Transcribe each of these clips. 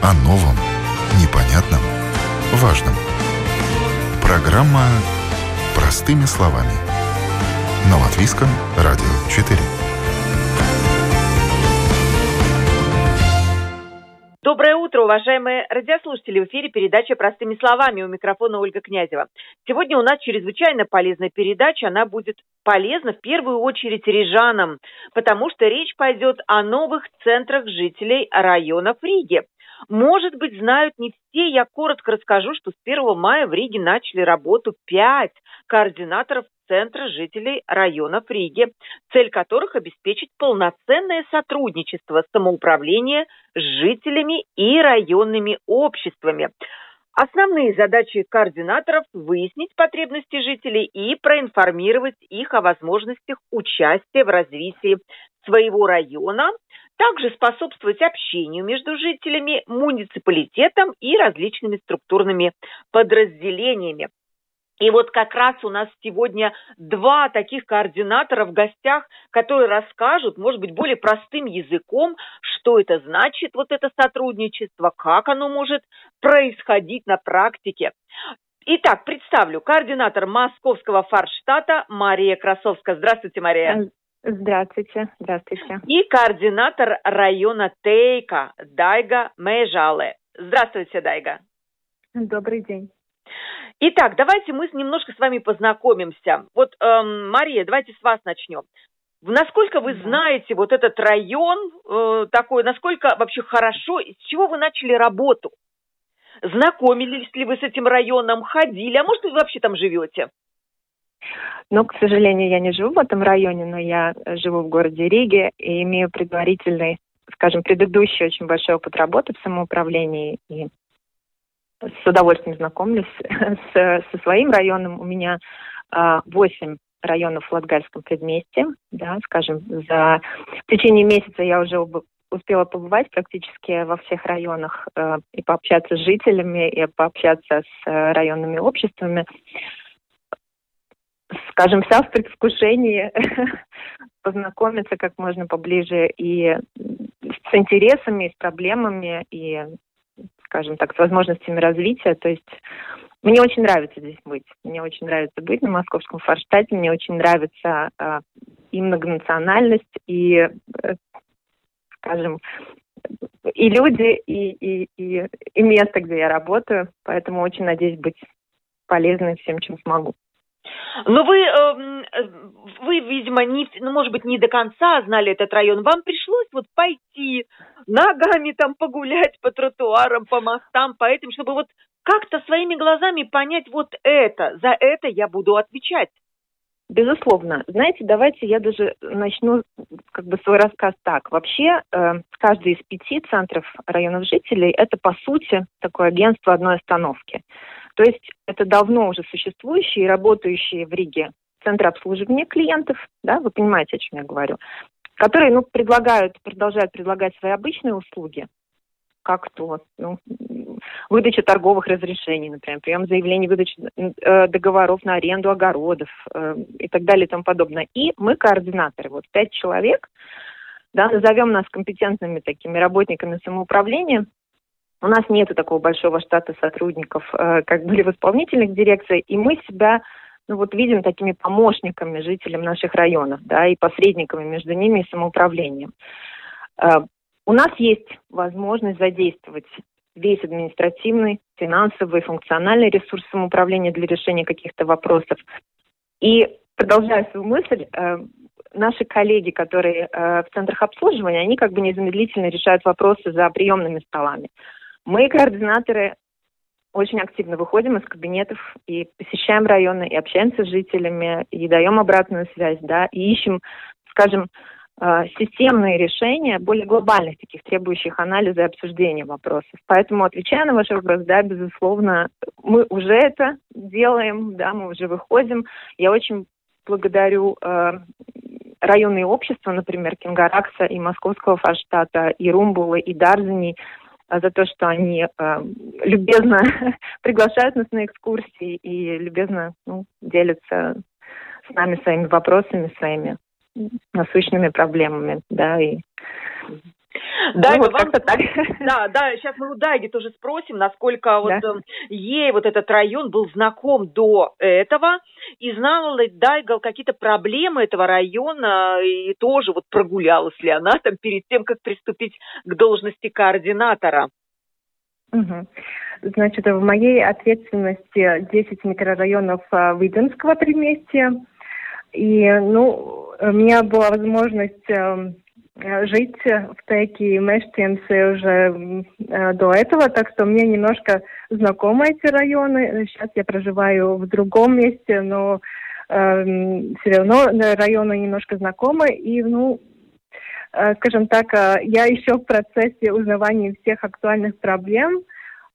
О новом, непонятном, важном. Программа «Простыми словами». На Латвийском радио 4. Доброе утро, уважаемые радиослушатели. В эфире передача «Простыми словами». У микрофона Ольга Князева. Сегодня у нас чрезвычайно полезная передача. Она будет полезна в первую очередь рижанам, потому что речь пойдет о новых центрах жителей районов Риги. Может быть, знают не все. Я коротко расскажу, что с 1 мая в Риге начали работу пять координаторов Центра жителей районов Риги, цель которых обеспечить полноценное сотрудничество самоуправления с жителями и районными обществами. Основные задачи координаторов – выяснить потребности жителей и проинформировать их о возможностях участия в развитии своего района, также способствовать общению между жителями, муниципалитетом и различными структурными подразделениями. И вот как раз у нас сегодня два таких координатора в гостях, которые расскажут, может быть, более простым языком, что это значит, вот это сотрудничество, как оно может происходить на практике. Итак, представлю, координатор московского фарштата Мария Красовская. Здравствуйте, Мария. Здравствуйте, здравствуйте. И координатор района Тейка Дайга Межале. Здравствуйте, Дайга. Добрый день. Итак, давайте мы немножко с вами познакомимся. Вот, эм, Мария, давайте с вас начнем. Насколько вы знаете вот этот район э, такой, насколько вообще хорошо, с чего вы начали работу? Знакомились ли вы с этим районом, ходили, а может вы вообще там живете? Ну, к сожалению, я не живу в этом районе, но я живу в городе Риге и имею предварительный, скажем, предыдущий очень большой опыт работы в самоуправлении и с удовольствием знакомлюсь с, со своим районом. У меня а, восемь районов в Латгальском предместе, да, скажем, за в течение месяца я уже успела побывать практически во всех районах э, и пообщаться с жителями, и пообщаться с э, районными обществами. Скажем, вся в предвкушении познакомиться как можно поближе и с интересами, и с проблемами, и скажем так, с возможностями развития. То есть мне очень нравится здесь быть. Мне очень нравится быть на московском форштате. Мне очень нравится э, и многонациональность, и, э, скажем, и люди, и, и, и, и место, где я работаю. Поэтому очень надеюсь быть полезной всем, чем смогу. Но вы, эм, вы, видимо, не, ну, может быть, не до конца знали этот район. Вам пришлось вот пойти ногами там погулять по тротуарам, по мостам, по этим, чтобы вот как-то своими глазами понять вот это, за это я буду отвечать. Безусловно. Знаете, давайте я даже начну как бы свой рассказ так. Вообще, э, каждый из пяти центров районов жителей – это, по сути, такое агентство одной остановки. То есть это давно уже существующие и работающие в Риге центры обслуживания клиентов, да, вы понимаете, о чем я говорю, которые, ну, предлагают, продолжают предлагать свои обычные услуги, как то ну, выдача торговых разрешений, например, прием заявлений, выдача э, договоров на аренду огородов э, и так далее и тому подобное. И мы координаторы, вот пять человек, да, назовем нас компетентными такими работниками самоуправления, у нас нет такого большого штата сотрудников, э, как были в исполнительных дирекциях, и мы себя ну вот видим такими помощниками жителям наших районов, да, и посредниками между ними и самоуправлением. Э, у нас есть возможность задействовать весь административный, финансовый, функциональный ресурс самоуправления для решения каких-то вопросов. И продолжая свою мысль, э, наши коллеги, которые в центрах обслуживания, они как бы незамедлительно решают вопросы за приемными столами. Мы, координаторы, очень активно выходим из кабинетов и посещаем районы, и общаемся с жителями, и даем обратную связь, да, и ищем, скажем, э, системные решения более глобальных, таких требующих анализа и обсуждения вопросов. Поэтому, отвечая на ваш вопрос, да, безусловно, мы уже это делаем, да, мы уже выходим. Я очень благодарю э, районные общества, например, Кингаракса и Московского форштата, и Румбулы, и Дарзани, за то, что они э, любезно приглашают нас на экскурсии и любезно ну, делятся с нами своими вопросами, своими насущными проблемами, да, и Да, ну, вот вам... так. Да, да, сейчас мы у Дайги тоже спросим, насколько вот да. Эм, ей вот этот район был знаком до этого, и знала ли Дайга какие-то проблемы этого района, и тоже вот прогулялась ли она там перед тем, как приступить к должности координатора? Угу. Значит, в моей ответственности 10 микрорайонов а, Выденского предместья. И, ну, у меня была возможность эм, жить в Теке и Мештенсе уже э, до этого, так что мне немножко знакомы эти районы. Сейчас я проживаю в другом месте, но э, все равно районы немножко знакомы. И, ну, э, скажем так, э, я еще в процессе узнавания всех актуальных проблем.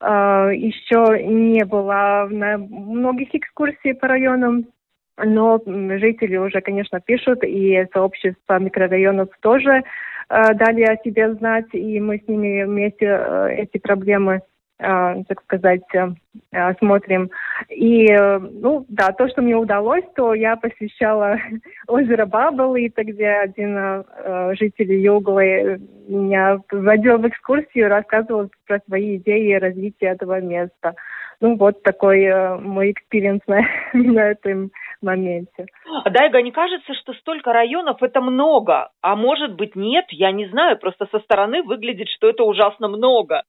Э, еще не была на многих экскурсий по районам, но жители уже, конечно, пишут, и сообщество микрорайонов тоже э, дали о себе знать, и мы с ними вместе э, эти проблемы, так сказать, э, э смотрим. И, э, ну, да, то, что мне удалось, то я посещала озеро Бабл, где один э, житель Юглы меня вводил в экскурсию, рассказывал про свои идеи развития этого места. Ну, вот такой э, мой experience на, на этом моменте. Дайга, не кажется, что столько районов это много? А может быть нет, я не знаю, просто со стороны выглядит, что это ужасно много.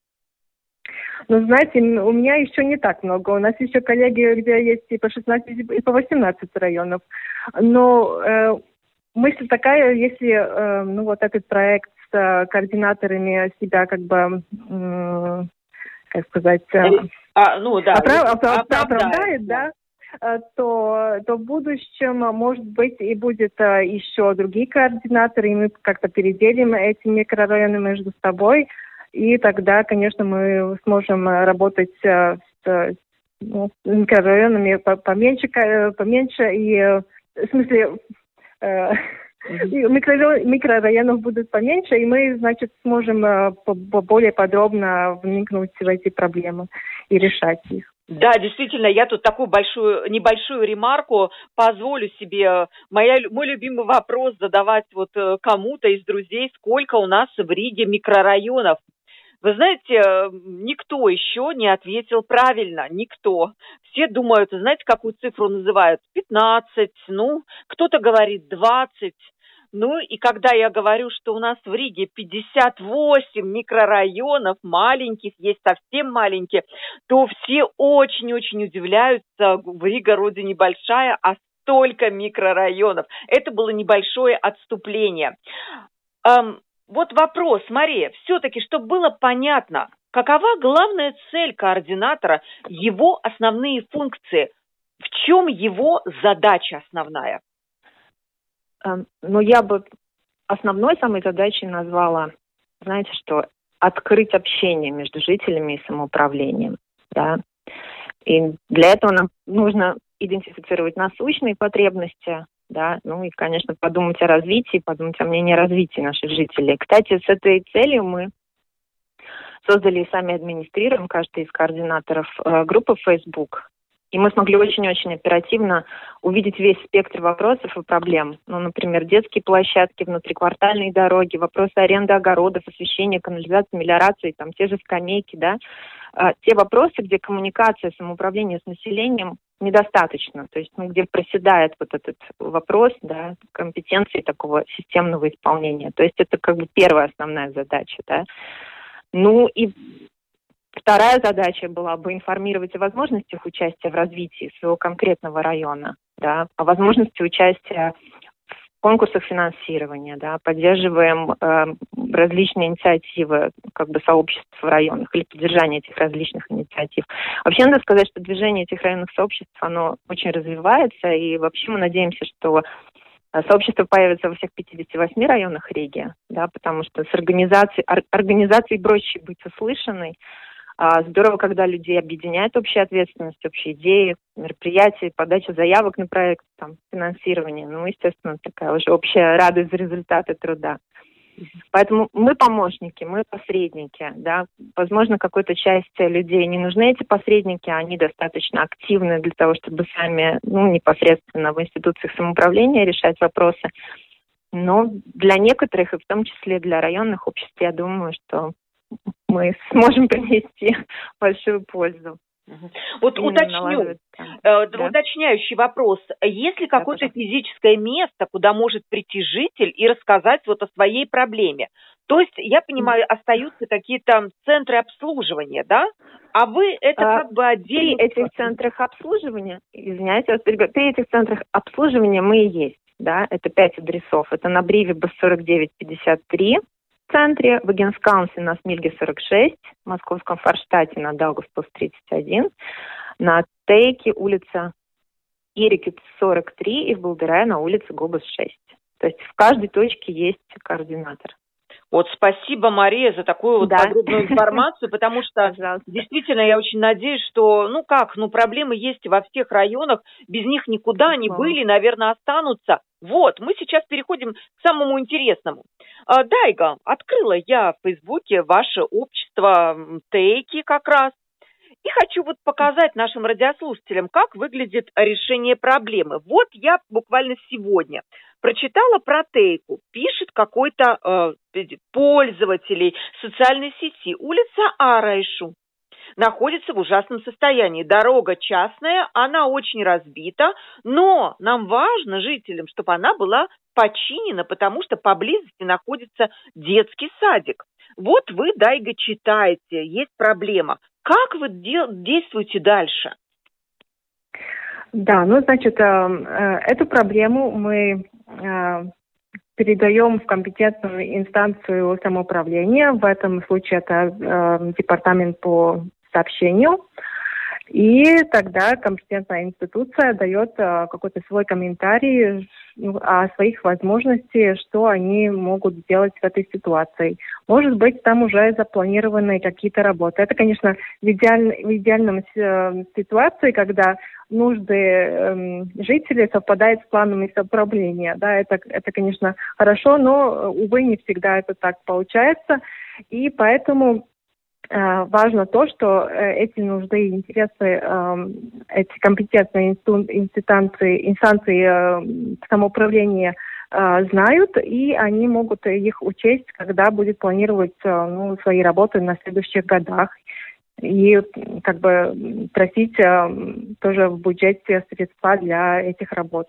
Ну, знаете, у меня еще не так много. У нас еще коллеги, где есть и по 16, и по 18 районов. Но э, мысль такая, если, э, ну, вот этот проект с э, координаторами себя как бы, э, как сказать... Э, а, ну, да, оправ, оправдает, оправдает, да, Э, то, то в будущем, э, может быть, и будет э, еще другие координаторы, и мы как-то переделим эти микрорайоны между собой, и тогда, конечно, мы сможем работать с, ну, микрорайонами поменьше, поменьше и, в смысле, микрорайонов будут поменьше, и мы, значит, сможем более подробно вникнуть в эти проблемы и решать их. Да, действительно, я тут такую большую, небольшую ремарку позволю себе. Моя, мой любимый вопрос задавать вот э, кому-то из друзей, сколько у нас в Риге микрорайонов. Вы знаете, никто еще не ответил правильно, никто. Все думают, знаете, какую цифру называют? 15, ну, кто-то говорит 20. Ну и когда я говорю, что у нас в Риге 58 микрорайонов маленьких, есть совсем маленькие, то все очень-очень удивляются. В Рига вроде небольшая, а столько микрорайонов. Это было небольшое отступление. Эм, вот вопрос, Мария, все-таки, чтобы было понятно, какова главная цель координатора, его основные функции, в чем его задача основная? Эм, но я бы основной самой задачей назвала, знаете что, открыть общение между жителями и самоуправлением. Да? И для этого нам нужно идентифицировать насущные потребности, да, ну и, конечно, подумать о развитии, подумать о мнении развития наших жителей. Кстати, с этой целью мы создали и сами администрируем, каждый из координаторов э, группы Facebook, и мы смогли очень-очень оперативно увидеть весь спектр вопросов и проблем. Ну, например, детские площадки, внутриквартальные дороги, вопросы аренды огородов, освещения, канализации, мелиорации, там те же скамейки, да. А, те вопросы, где коммуникация, самоуправление с населением недостаточно, то есть ну, где проседает вот этот вопрос да, компетенции такого системного исполнения. То есть это как бы первая основная задача. Да. Ну и Вторая задача была бы информировать о возможностях участия в развитии своего конкретного района, да, о возможности участия конкурсах финансирования, да, поддерживаем э, различные инициативы как бы сообществ в районах или поддержание этих различных инициатив. Вообще надо сказать, что движение этих районных сообществ, оно очень развивается, и вообще мы надеемся, что э, сообщество появится во всех 58 районах Риги, да, потому что с организацией, организацией проще быть услышанной, здорово, когда людей объединяет общая ответственность, общие идеи, мероприятия, подача заявок на проект, там, финансирование. Ну, естественно, такая уже общая радость за результаты труда. Поэтому мы помощники, мы посредники, да. Возможно, какой-то части людей не нужны эти посредники, они достаточно активны для того, чтобы сами, ну, непосредственно в институциях самоуправления решать вопросы. Но для некоторых, и в том числе для районных обществ, я думаю, что мы сможем принести большую пользу. Вот уточню, э, да. уточняющий вопрос. Есть ли какое-то физическое место, куда может прийти житель и рассказать вот о своей проблеме? То есть, я понимаю, остаются какие-то центры обслуживания, да? А вы это а, как бы отдельно... При этих центрах обслуживания, извиняюсь, при этих центрах обслуживания мы и есть, да, это пять адресов. Это на Бриве Б4953, в центре, в Эгенскаунсе на Смильге 46, в Московском Форштате на Даугавпилс 31, на Тейке улица Ирикет 43 и в Балдерае на улице Гобус 6. То есть в каждой точке есть координатор. Вот спасибо, Мария, за такую вот да. подробную информацию, потому что Пожалуйста. действительно я очень надеюсь, что, ну как, ну проблемы есть во всех районах, без них никуда они были, наверное, останутся. Вот, мы сейчас переходим к самому интересному. А, Дайга, открыла я в Фейсбуке ваше общество Тейки как раз. И хочу вот показать нашим радиослушателям, как выглядит решение проблемы. Вот я буквально сегодня прочитала про Тейку. Пишет какой-то э, пользователь социальной сети. Улица Арайшу находится в ужасном состоянии. Дорога частная, она очень разбита, но нам важно, жителям, чтобы она была починена, потому что поблизости находится детский садик. Вот вы, Дайга, читаете, есть проблема. Как вы действуете дальше? Да, ну, значит, э, э, эту проблему мы э, передаем в компетентную инстанцию самоуправления. В этом случае это департамент по сообщению. И тогда компетентная институция дает а, какой-то свой комментарий ну, о своих возможностях, что они могут сделать в этой ситуации. Может быть, там уже запланированы какие-то работы. Это, конечно, в, идеаль, в идеальном э, ситуации, когда нужды э, жителей совпадают с планами управления. Да, это, это, конечно, хорошо, но, увы, не всегда это так получается. И поэтому Э, важно то, что э, эти нужды и интересы, эм, эти компетентные инстанции, инстанции э, самоуправления знают, и они могут их учесть, когда будет планировать ну, свои работы на следующих годах. И как бы просить тоже в бюджете средства для этих работ.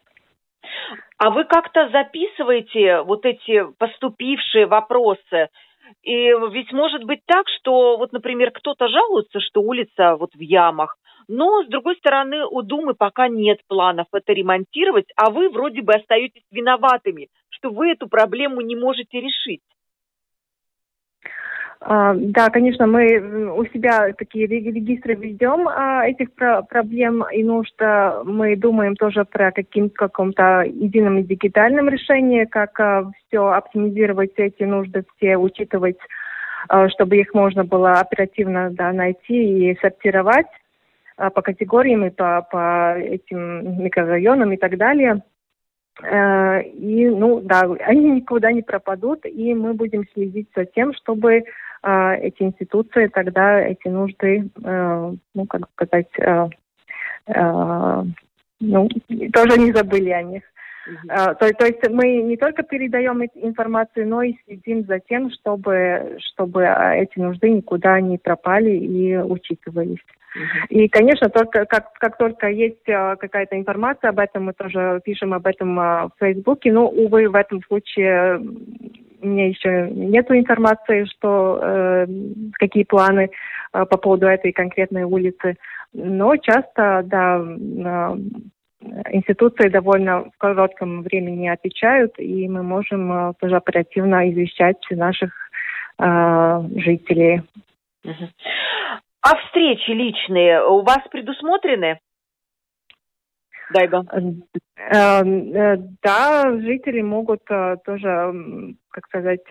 А вы как-то записываете вот эти поступившие вопросы и ведь может быть так, что вот, например, кто-то жалуется, что улица вот в ямах, но, с другой стороны, у Думы пока нет планов это ремонтировать, а вы вроде бы остаетесь виноватыми, что вы эту проблему не можете решить. А, да, конечно, мы у себя такие регистры ведем а, этих проблем и нужд. Мы думаем тоже про каким, каком-то едином дигитальном решении, как а, все оптимизировать, эти нужды все учитывать, чтобы их можно было оперативно да, найти и сортировать по категориям и по, по этим микрорайонам и так далее. И, ну, да, они никуда не пропадут, и мы будем следить за тем, чтобы э, эти институции тогда эти нужды, э, ну, как сказать, э, э, ну, тоже не забыли о них. Uh-huh. То, то есть мы не только передаем информацию, но и следим за тем, чтобы, чтобы эти нужды никуда не пропали и учитывались. Uh-huh. И, конечно, только как, как только есть какая-то информация об этом, мы тоже пишем об этом в Фейсбуке. Но, увы, в этом случае у меня еще нет информации, что э, какие планы э, по поводу этой конкретной улицы. Но часто, да, э, институции довольно в коротком времени отвечают, и мы можем э, тоже оперативно извещать наших э, жителей. А встречи личные у вас предусмотрены? Дайга. Э, э, да, жители могут тоже, как сказать,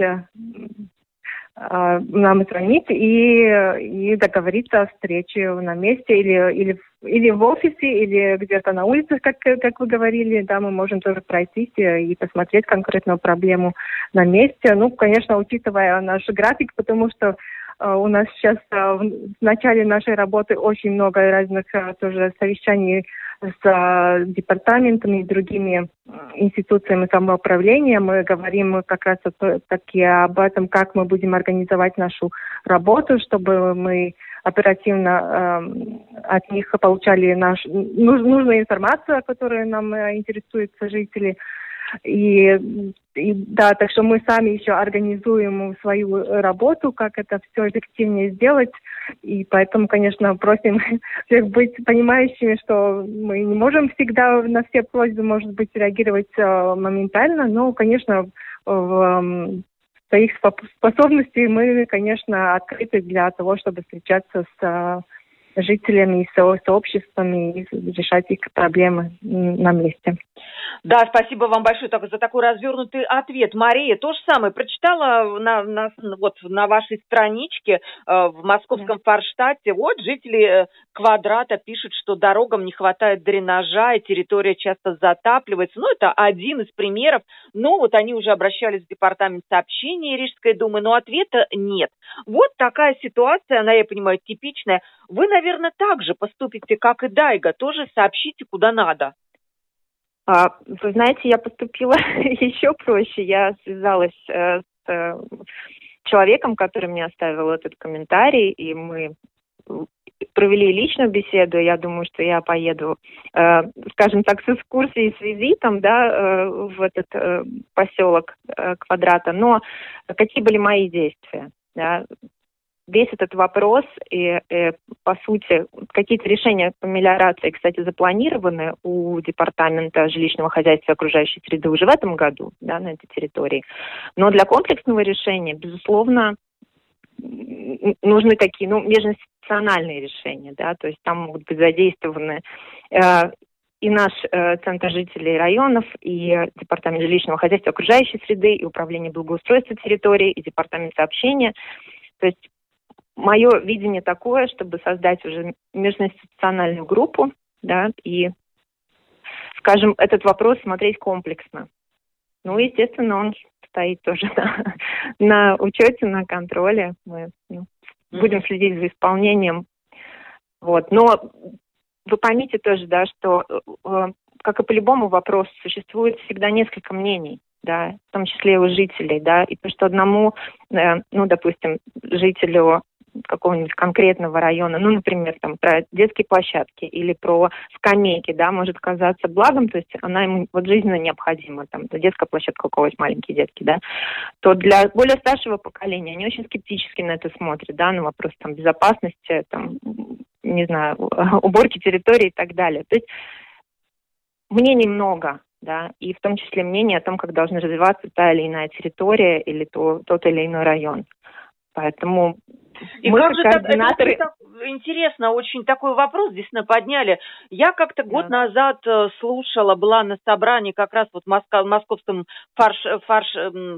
нам звонить и, и договориться о встрече на месте или, или, или в офисе, или где-то на улице, как, как вы говорили, да, мы можем тоже пройтись и посмотреть конкретную проблему на месте. Ну, конечно, учитывая наш график, потому что у нас сейчас в начале нашей работы очень много разных тоже совещаний с департаментами и другими институциями самоуправления. Мы говорим как раз таки об этом, как мы будем организовать нашу работу, чтобы мы оперативно э, от них получали наш, нужную информацию, которая нам э, интересуется жители. И, и да, так что мы сами еще организуем свою работу, как это все эффективнее сделать. И поэтому, конечно, просим всех быть понимающими, что мы не можем всегда на все просьбы, может быть, реагировать э, моментально, но, конечно, в своих способностей мы, конечно, открыты для того, чтобы встречаться с жителями и со, сообществами и решать их проблемы на месте. Да, спасибо вам большое так, за такой развернутый ответ. Мария, то же самое, прочитала на, на, вот, на вашей страничке э, в московском да. Форштадте, вот жители э, квадрата пишут, что дорогам не хватает дренажа, и территория часто затапливается. Ну, это один из примеров. Но вот они уже обращались в департамент сообщений Рижской думы, но ответа нет. Вот такая ситуация, она, я понимаю, типичная. Вы, наверное, так же поступите, как и Дайга, тоже сообщите, куда надо. А, вы знаете, я поступила еще проще. Я связалась э, с э, человеком, который мне оставил этот комментарий, и мы провели личную беседу. Я думаю, что я поеду, э, скажем так, с экскурсией, с визитом, да, э, в этот э, поселок э, Квадрата. Но какие были мои действия? Да? Весь этот вопрос и, и по сути, какие-то решения по мелиорации, кстати, запланированы у Департамента жилищного хозяйства и окружающей среды уже в этом году, да, на этой территории. Но для комплексного решения, безусловно, нужны такие, ну, межинституциональные решения, да, то есть там могут быть задействованы э, и наш э, Центр жителей районов, и Департамент жилищного хозяйства окружающей среды, и Управление благоустройства территории, и Департамент сообщения. То есть мое видение такое, чтобы создать уже межинституциональную группу, да, и, скажем, этот вопрос смотреть комплексно. Ну, естественно, он стоит тоже на, на учете, на контроле. Мы ну, будем следить за исполнением. Вот. Но вы поймите тоже, да, что, э, как и по любому вопросу, существует всегда несколько мнений да, в том числе и у жителей, да, и то, что одному, э, ну, допустим, жителю какого-нибудь конкретного района, ну, например, там про детские площадки или про скамейки, да, может казаться благом, то есть она ему вот жизненно необходима, там, детская площадка у кого-то маленькие детки, да, то для более старшего поколения они очень скептически на это смотрят, да, на вопрос там безопасности, там, не знаю, уборки территории и так далее. То есть мнений много, да, и в том числе мнение о том, как должна развиваться та или иная территория или то, тот или иной район. Поэтому и мы как же координаторы... так, интересно, очень такой вопрос здесь подняли. Я как-то да. год назад э, слушала, была на собрании как раз вот в Москва, московском фарш, фарш,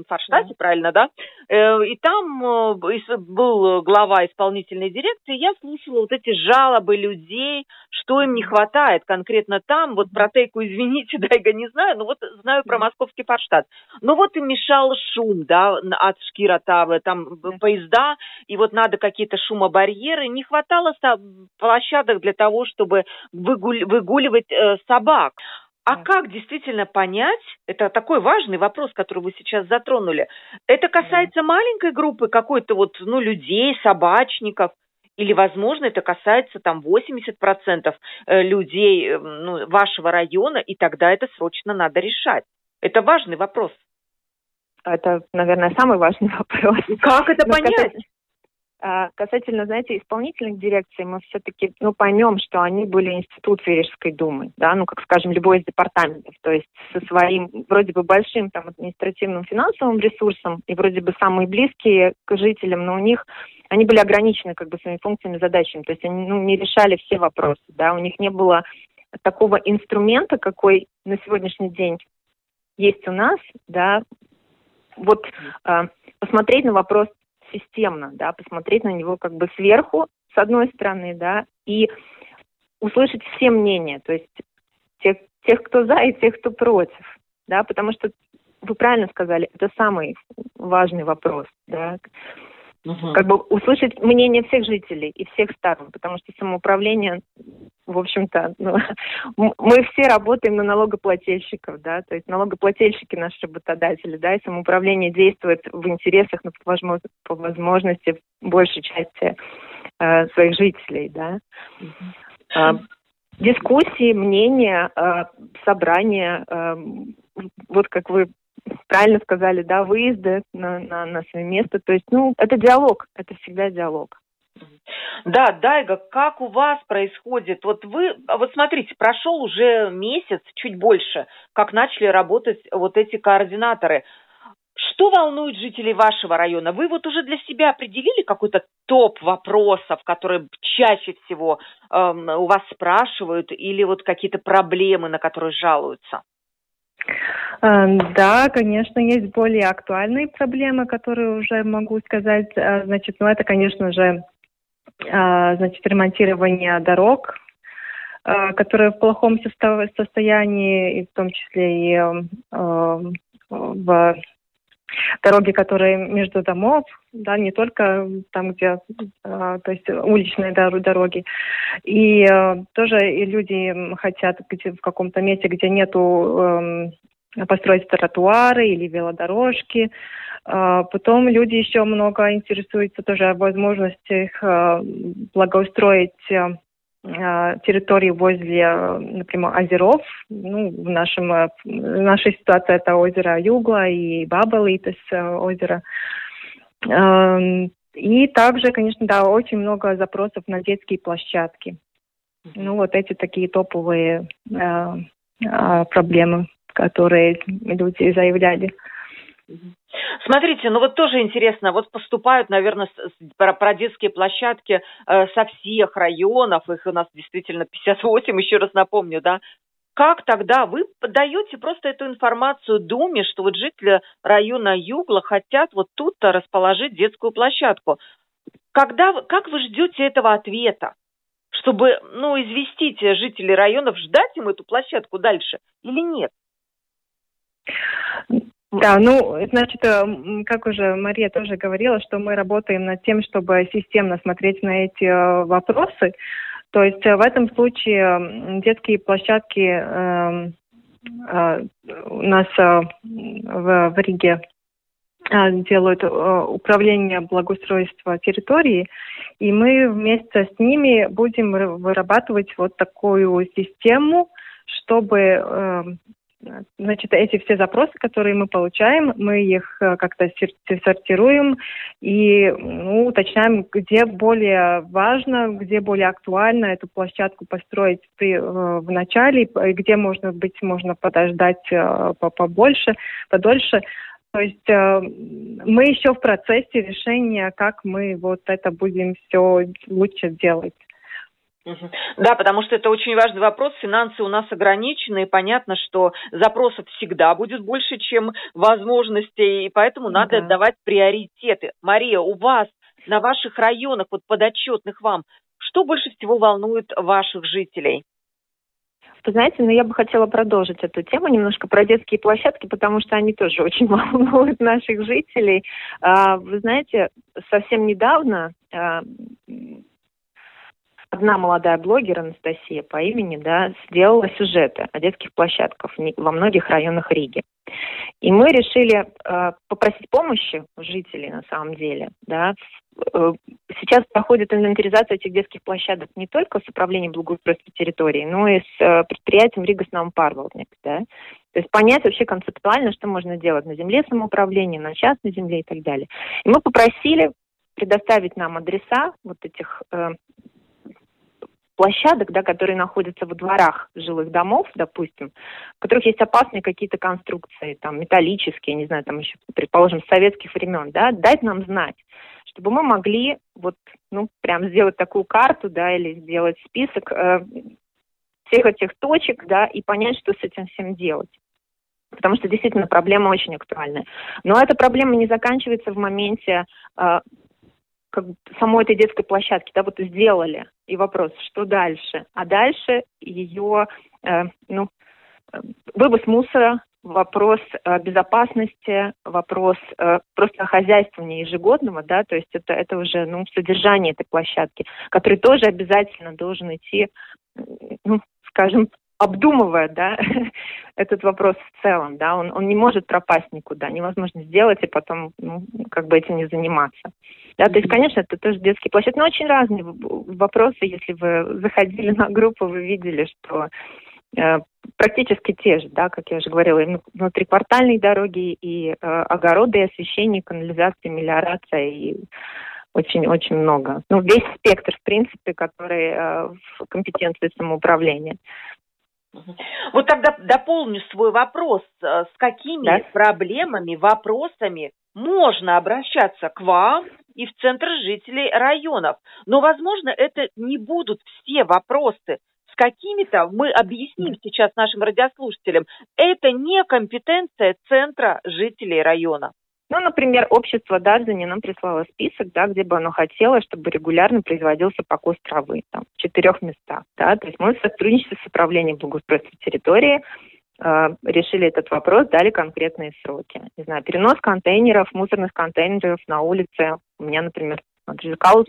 фарштате, да. правильно, да? Э, и там э, был глава исполнительной дирекции, я слушала вот эти жалобы людей, что им не хватает конкретно там. Вот про Тейку, извините, да, я не знаю, но вот знаю про московский фарштадт. Но вот им мешал шум, да, от Шкиротавы, там поезда, и вот надо какие-то шумобарьеры. Не хватало площадок для того, чтобы выгуль, выгуливать э, собак. А как действительно понять, это такой важный вопрос, который вы сейчас затронули, это касается маленькой группы какой-то вот, ну, людей, собачников, или, возможно, это касается там 80% э, людей э, ну, вашего района, и тогда это срочно надо решать. Это важный вопрос. Это, наверное, самый важный вопрос. Как это Но понять? А, касательно, знаете, исполнительных дирекций, мы все-таки ну, поймем, что они были институцией Рижской думы, да, ну, как, скажем, любой из департаментов, то есть со своим вроде бы большим там административным финансовым ресурсом и вроде бы самые близкие к жителям, но у них они были ограничены как бы своими функциями, задачами, то есть они ну, не решали все вопросы, да, у них не было такого инструмента, какой на сегодняшний день есть у нас, да, вот э, посмотреть на вопрос системно, да, посмотреть на него как бы сверху, с одной стороны, да, и услышать все мнения, то есть тех, тех, кто за и тех, кто против, да, потому что вы правильно сказали, это самый важный вопрос, да, угу. как бы услышать мнение всех жителей и всех сторон, потому что самоуправление в общем-то, ну, мы все работаем на налогоплательщиков, да, то есть налогоплательщики наши работодатели, да, и самоуправление действует в интересах, ну, по возможности большей части э, своих жителей, да. Mm-hmm. Дискуссии, мнения, э, собрания, э, вот как вы правильно сказали, да, выезды на, на, на свое место. То есть, ну, это диалог, это всегда диалог. Да, Дайга, как у вас происходит? Вот вы, вот смотрите, прошел уже месяц, чуть больше, как начали работать вот эти координаторы. Что волнует жителей вашего района? Вы вот уже для себя определили какой-то топ вопросов, которые чаще всего эм, у вас спрашивают, или вот какие-то проблемы, на которые жалуются? Эм, да, конечно, есть более актуальные проблемы, которые уже могу сказать. Э, значит, ну это, конечно же, э, значит, ремонтирование дорог, э, которые в плохом состоянии, и в том числе и в дороги, которые между домов, да, не только там, где, то есть уличные дороги. И тоже и люди хотят в каком-то месте, где нету эм, построить тротуары или велодорожки. А, потом люди еще много интересуются тоже о возможностях а, благоустроить а, территории возле, например, озеров. Ну, в, нашем, в нашей ситуации это озеро Югла и Бабалитес озеро. И также, конечно, да, очень много запросов на детские площадки. Ну, вот эти такие топовые проблемы которые люди заявляли. Смотрите, ну вот тоже интересно, вот поступают, наверное, про, про детские площадки э, со всех районов, их у нас действительно 58, еще раз напомню, да, как тогда вы подаете просто эту информацию Думе, что вот жители района Югла хотят вот тут-то расположить детскую площадку? Когда, как вы ждете этого ответа? Чтобы, ну, известить жителей районов, ждать им эту площадку дальше или нет? Да, ну, значит, э, как уже Мария тоже говорила, что мы работаем над тем, чтобы системно смотреть на эти э, вопросы. То есть э, в этом случае детские площадки э, э, у нас э, в, в Риге делают управление благоустройства территории, и мы вместе с ними будем вырабатывать вот такую систему, чтобы Значит, эти все запросы, которые мы получаем, мы их э, как-то сортируем и ну, уточняем, где более важно, где более актуально эту площадку построить при, э, в начале, где, можно быть, можно подождать э, побольше, подольше. То есть мы еще в процессе решения, как мы вот это будем все лучше делать. Да, потому что это очень важный вопрос. Финансы у нас ограничены, и понятно, что запросов всегда будет больше, чем возможностей, и поэтому надо да. давать приоритеты. Мария, у вас на ваших районах, вот подотчетных вам, что больше всего волнует ваших жителей? Вы знаете, ну я бы хотела продолжить эту тему немножко про детские площадки, потому что они тоже очень волнуют наших жителей. А, вы знаете, совсем недавно а, одна молодая блогер, Анастасия по имени, да, сделала сюжеты о детских площадках во многих районах Риги. И мы решили э, попросить помощи у жителей на самом деле. Да. Э, сейчас проходит инвентаризация этих детских площадок не только с управлением благоустройства территории, но и с э, предприятием Рига Снаумпарвалдник. Да. То есть понять вообще концептуально, что можно делать на земле самоуправления, на частной земле и так далее. И мы попросили предоставить нам адреса вот этих э, площадок, да, которые находятся во дворах жилых домов, допустим, в которых есть опасные какие-то конструкции, там, металлические, не знаю, там еще, предположим, с советских времен, да, дать нам знать, чтобы мы могли вот, ну, прям сделать такую карту, да, или сделать список э, всех этих точек, да, и понять, что с этим всем делать. Потому что действительно проблема очень актуальная. Но эта проблема не заканчивается в моменте э, как самой этой детской площадки, да, вот сделали, и вопрос, что дальше? А дальше ее, э, ну, вывоз мусора, вопрос э, безопасности, вопрос э, просто хозяйствования ежегодного, да, то есть это, это уже, ну, содержание этой площадки, который тоже обязательно должен идти ну, скажем, обдумывает, да, этот вопрос в целом, да, он, он не может пропасть никуда, невозможно сделать и потом, ну, как бы этим не заниматься. Да, то есть, конечно, это тоже детский площадь, но очень разные вопросы, если вы заходили на группу, вы видели, что э, практически те же, да, как я уже говорила, и внутриквартальные дороги, и э, огороды, и освещение, канализация, мелиорация, и очень-очень много. Ну, весь спектр, в принципе, который э, в компетенции самоуправления. Вот тогда дополню свой вопрос. Э, с какими да? проблемами, вопросами можно обращаться к вам и в центр жителей районов? Но, возможно, это не будут все вопросы. С какими-то мы объясним сейчас нашим радиослушателям. Это не компетенция центра жителей района. Ну, например, общество Дарзани нам прислало список, да, где бы оно хотело, чтобы регулярно производился покос травы там, в четырех местах. Да. То есть мы в сотрудничестве с управлением благоустройства территории решили этот вопрос, дали конкретные сроки. Не знаю, перенос контейнеров, мусорных контейнеров на улице. У меня, например,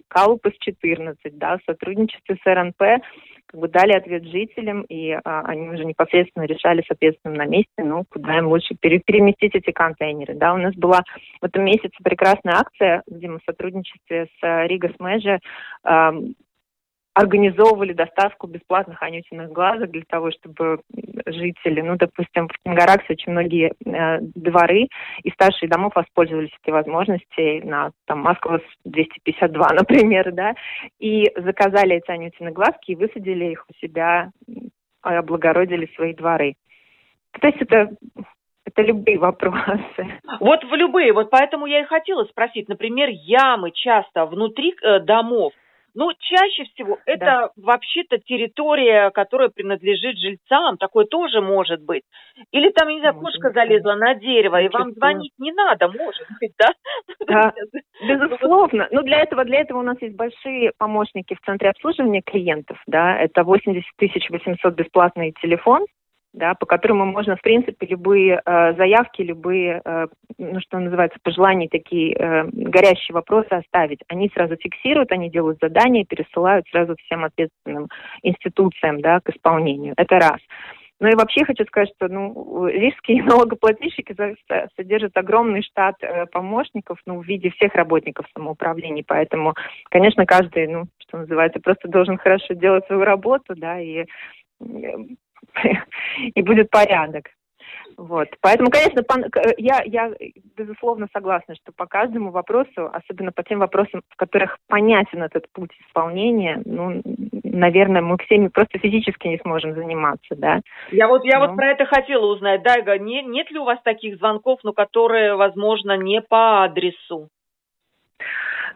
Калупас 14, да, в сотрудничестве с РНП как бы дали ответ жителям, и а, они уже непосредственно решали, соответственно, на месте, ну, куда им лучше пере переместить эти контейнеры. Да, у нас была в этом месяце прекрасная акция, где мы в сотрудничестве с Рига Смэджи организовывали доставку бесплатных анютиных глазок для того, чтобы жители, ну, допустим, в Кингараксе очень многие э, дворы и старшие домов воспользовались этой возможностью на там Москва 252, например, да, и заказали эти анютины глазки и высадили их у себя, облагородили свои дворы. То есть это это любые вопросы. Вот в любые. Вот поэтому я и хотела спросить. Например, ямы часто внутри э, домов ну, чаще всего это да. вообще-то территория, которая принадлежит жильцам, такое тоже может быть. Или там, не знаю, кошка залезла на дерево, и вам звонить не надо, может быть, да? Да, безусловно. Ну, для этого, для этого у нас есть большие помощники в центре обслуживания клиентов, да, это 80 800 бесплатный телефон, да, по которому можно, в принципе, любые э, заявки, любые, э, ну, что называется, пожелания, такие э, горящие вопросы оставить. Они сразу фиксируют, они делают задания, пересылают сразу всем ответственным институциям, да, к исполнению. Это раз. Ну и вообще хочу сказать, что ну, рижские налогоплательщики содержат огромный штат э, помощников ну, в виде всех работников самоуправления. Поэтому, конечно, каждый, ну, что называется, просто должен хорошо делать свою работу, да, и и будет порядок. Вот. Поэтому, конечно, я, я безусловно согласна, что по каждому вопросу, особенно по тем вопросам, в которых понятен этот путь исполнения, ну, наверное, мы всеми просто физически не сможем заниматься, да. Я вот, я ну. вот про это хотела узнать, Дайга, не, нет ли у вас таких звонков, ну, которые, возможно, не по адресу?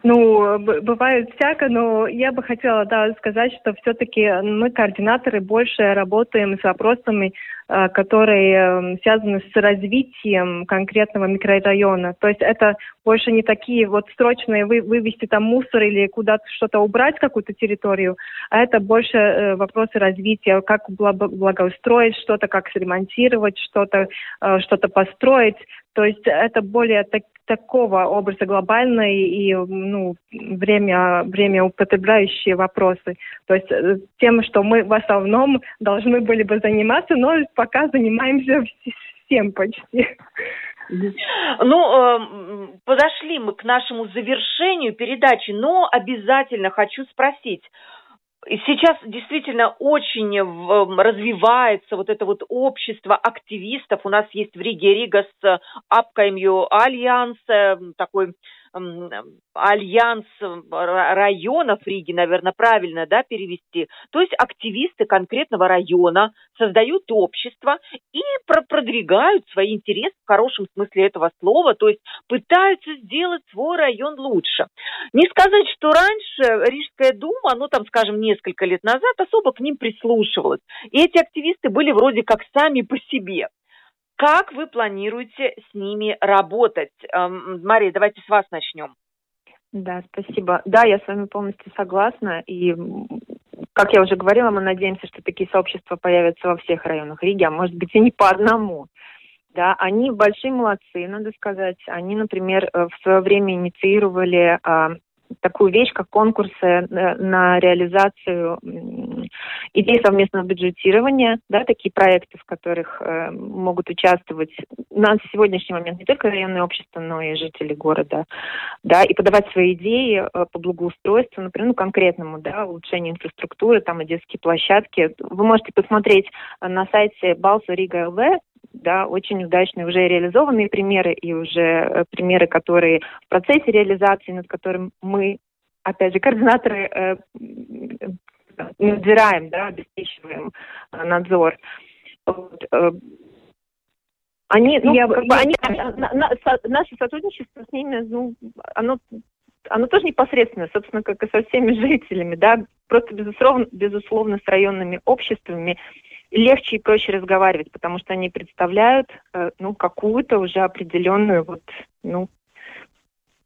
Ну, бывает всяко, но я бы хотела да, сказать, что все-таки мы, координаторы, больше работаем с вопросами, э, которые эм, связаны с развитием конкретного микрорайона. То есть это больше не такие вот срочные вы, вывести там мусор или куда-то что-то убрать, какую-то территорию, а это больше э, вопросы развития, как благоустроить что-то, как сремонтировать что-то, э, что-то построить. То есть это более так, такого образа глобальной и ну, время, время употребляющие вопросы. То есть э, тем, что мы в основном должны были бы заниматься, но пока занимаемся всем почти. Ну, э, подошли мы к нашему завершению передачи, но обязательно хочу спросить, Сейчас действительно очень развивается вот это вот общество активистов. У нас есть в Риге Rīgas apkaimju alianse, такой альянс районов Риги, наверное, правильно да, перевести. То есть активисты конкретного района создают общество и продвигают свои интересы в хорошем смысле этого слова, то есть пытаются сделать свой район лучше. Не сказать, что раньше Рижская дума, ну там, скажем, несколько лет назад особо к ним прислушивалась. И эти активисты были вроде как сами по себе. Как вы планируете с ними работать? Эм, Мария, давайте с вас начнем. Да, спасибо. Да, я с вами полностью согласна. И, как я уже говорила, мы надеемся, что такие сообщества появятся во всех районах Риги, а может быть и не по одному. Да, они большие молодцы, надо сказать. Они, например, э, в свое время инициировали а, такую вещь, как конкурсы э, на реализацию идей совместного бюджетирования, да, такие проекты, в которых э, могут участвовать на сегодняшний момент не только районное общество, но и жители города, да, и подавать свои идеи э, по благоустройству, например, ну, конкретному, да, улучшению инфраструктуры, там и детские площадки. Вы можете посмотреть на сайте Балса Рига ЛВ, да, очень удачные уже реализованные примеры и уже э, примеры, которые в процессе реализации, над которым мы, опять же, координаторы э, надзираем, да, обеспечиваем э, надзор. Вот, э, они, ну, я, как бы, они, на, на, со, наше сотрудничество с ними, ну, оно, оно тоже непосредственно, собственно, как и со всеми жителями, да, просто безусловно, безусловно с районными обществами легче и проще разговаривать, потому что они представляют, э, ну, какую-то уже определенную вот, ну,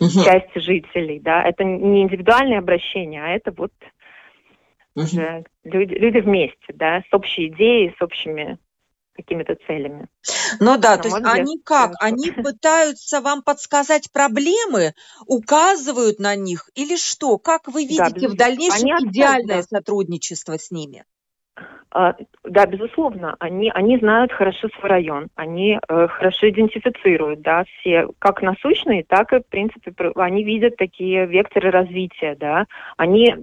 угу. часть жителей, да. Это не индивидуальное обращение, а это вот угу. уже люди, люди вместе, да, с общей идеей, с общими какими-то целями. Ну да, то есть они как? Они пытаются вам подсказать проблемы, указывают на них или что? Как вы видите да, в дальнейшем они идеальное сотрудничество с ними? А, да, безусловно, они, они знают хорошо свой район, они э, хорошо идентифицируют, да, все, как насущные, так и, в принципе, они видят такие векторы развития, да, они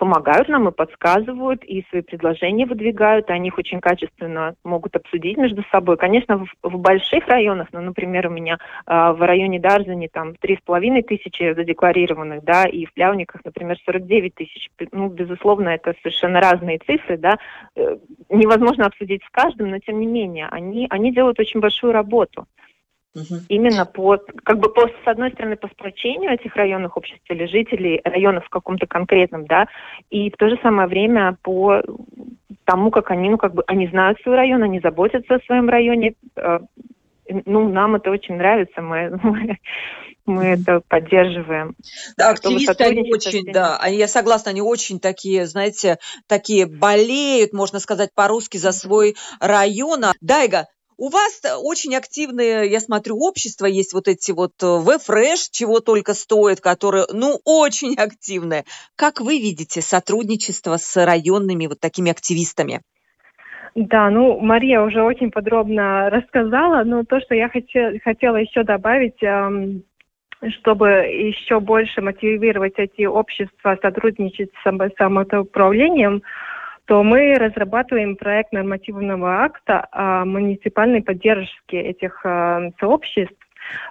помогают нам и подсказывают, и свои предложения выдвигают, и они их очень качественно могут обсудить между собой. Конечно, в, в больших районах, ну, например, у меня э, в районе Дарзани там три с половиной тысячи задекларированных, да, и в Пляуниках, например, 49 тысяч. Ну, безусловно, это совершенно разные цифры, да, э, невозможно обсудить с каждым, но тем не менее, они, они делают очень большую работу. Угу. Именно по, как бы по, с одной стороны, по сплочению этих районных обществ или жителей, районов в каком-то конкретном, да, и в то же самое время по тому, как они, ну, как бы, они знают свой район, они заботятся о своем районе. Э, ну, нам это очень нравится, мы, мы, мы это поддерживаем. Да, активисты, они очень, да, я согласна, они очень такие, знаете, такие болеют, можно сказать по-русски, за свой район. Дайга, у вас очень активные, я смотрю, общества есть вот эти вот э, WeFresh, чего только стоит, которые, ну, очень активные. Как вы видите сотрудничество с районными вот такими активистами? Да, ну, Мария уже очень подробно рассказала, но то, что я хотела, хотела еще добавить, эм, чтобы еще больше мотивировать эти общества сотрудничать с самоуправлением, то мы разрабатываем проект нормативного акта о муниципальной поддержке этих э, сообществ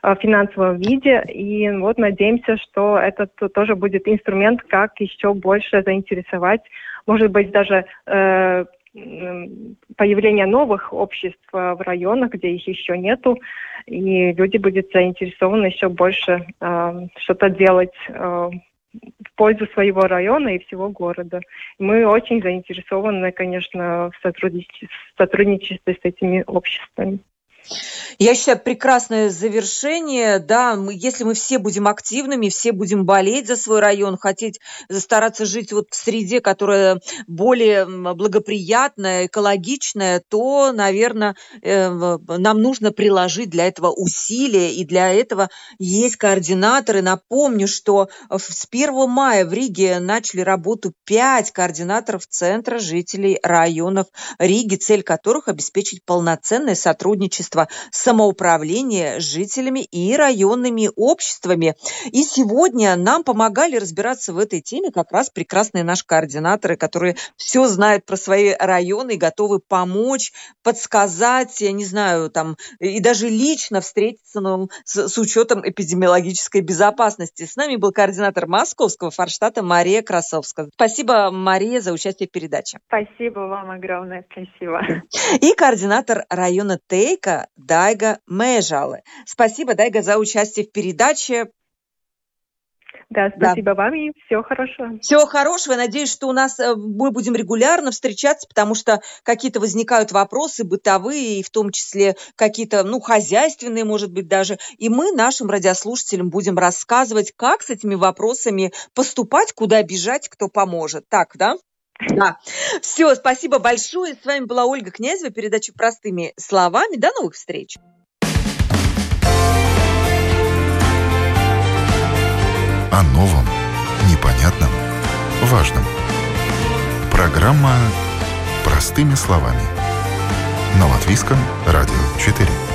в финансовом виде. И вот надеемся, что это тоже будет инструмент, как еще больше заинтересовать, может быть, даже э, появление новых обществ в районах, где их еще нету, и люди будут заинтересованы еще больше э, что-то делать э, пользу своего района и всего города. Мы очень заинтересованы, конечно, в сотрудничестве, в сотрудничестве с этими обществами. Я считаю, прекрасное завершение. Да, мы, если мы все будем активными, все будем болеть за свой район, хотеть стараться жить вот в среде, которая более благоприятная, экологичная, то, наверное, э, нам нужно приложить для этого усилия, и для этого есть координаторы. Напомню, что с 1 мая в Риге начали работу 5 координаторов Центра жителей районов Риги, цель которых обеспечить полноценное сотрудничество общества, самоуправление жителями и районными обществами. И сегодня нам помогали разбираться в этой теме как раз прекрасные наши координаторы, которые все знают про свои районы и готовы помочь, подсказать, я не знаю, там, и даже лично встретиться ну, с, с учетом эпидемиологической безопасности. С нами был координатор московского форштата Мария Красовская. Спасибо, Мария, за участие в передаче. Спасибо вам огромное, спасибо. И координатор района Тейка Дайга Мэжалы. Спасибо, Дайга, за участие в передаче. Да, спасибо да. вам и всего хорошего. Всего хорошего. Я надеюсь, что у нас э, мы будем регулярно встречаться, потому что какие-то возникают вопросы бытовые, и в том числе какие-то, ну, хозяйственные, может быть, даже. И мы нашим радиослушателям будем рассказывать, как с этими вопросами поступать, куда бежать, кто поможет. Так, да? Да. Все, спасибо большое. С вами была Ольга Князева, передача «Простыми словами». До новых встреч. О новом непонятном, важном. Программа «Простыми словами». На Латвийском радио 4.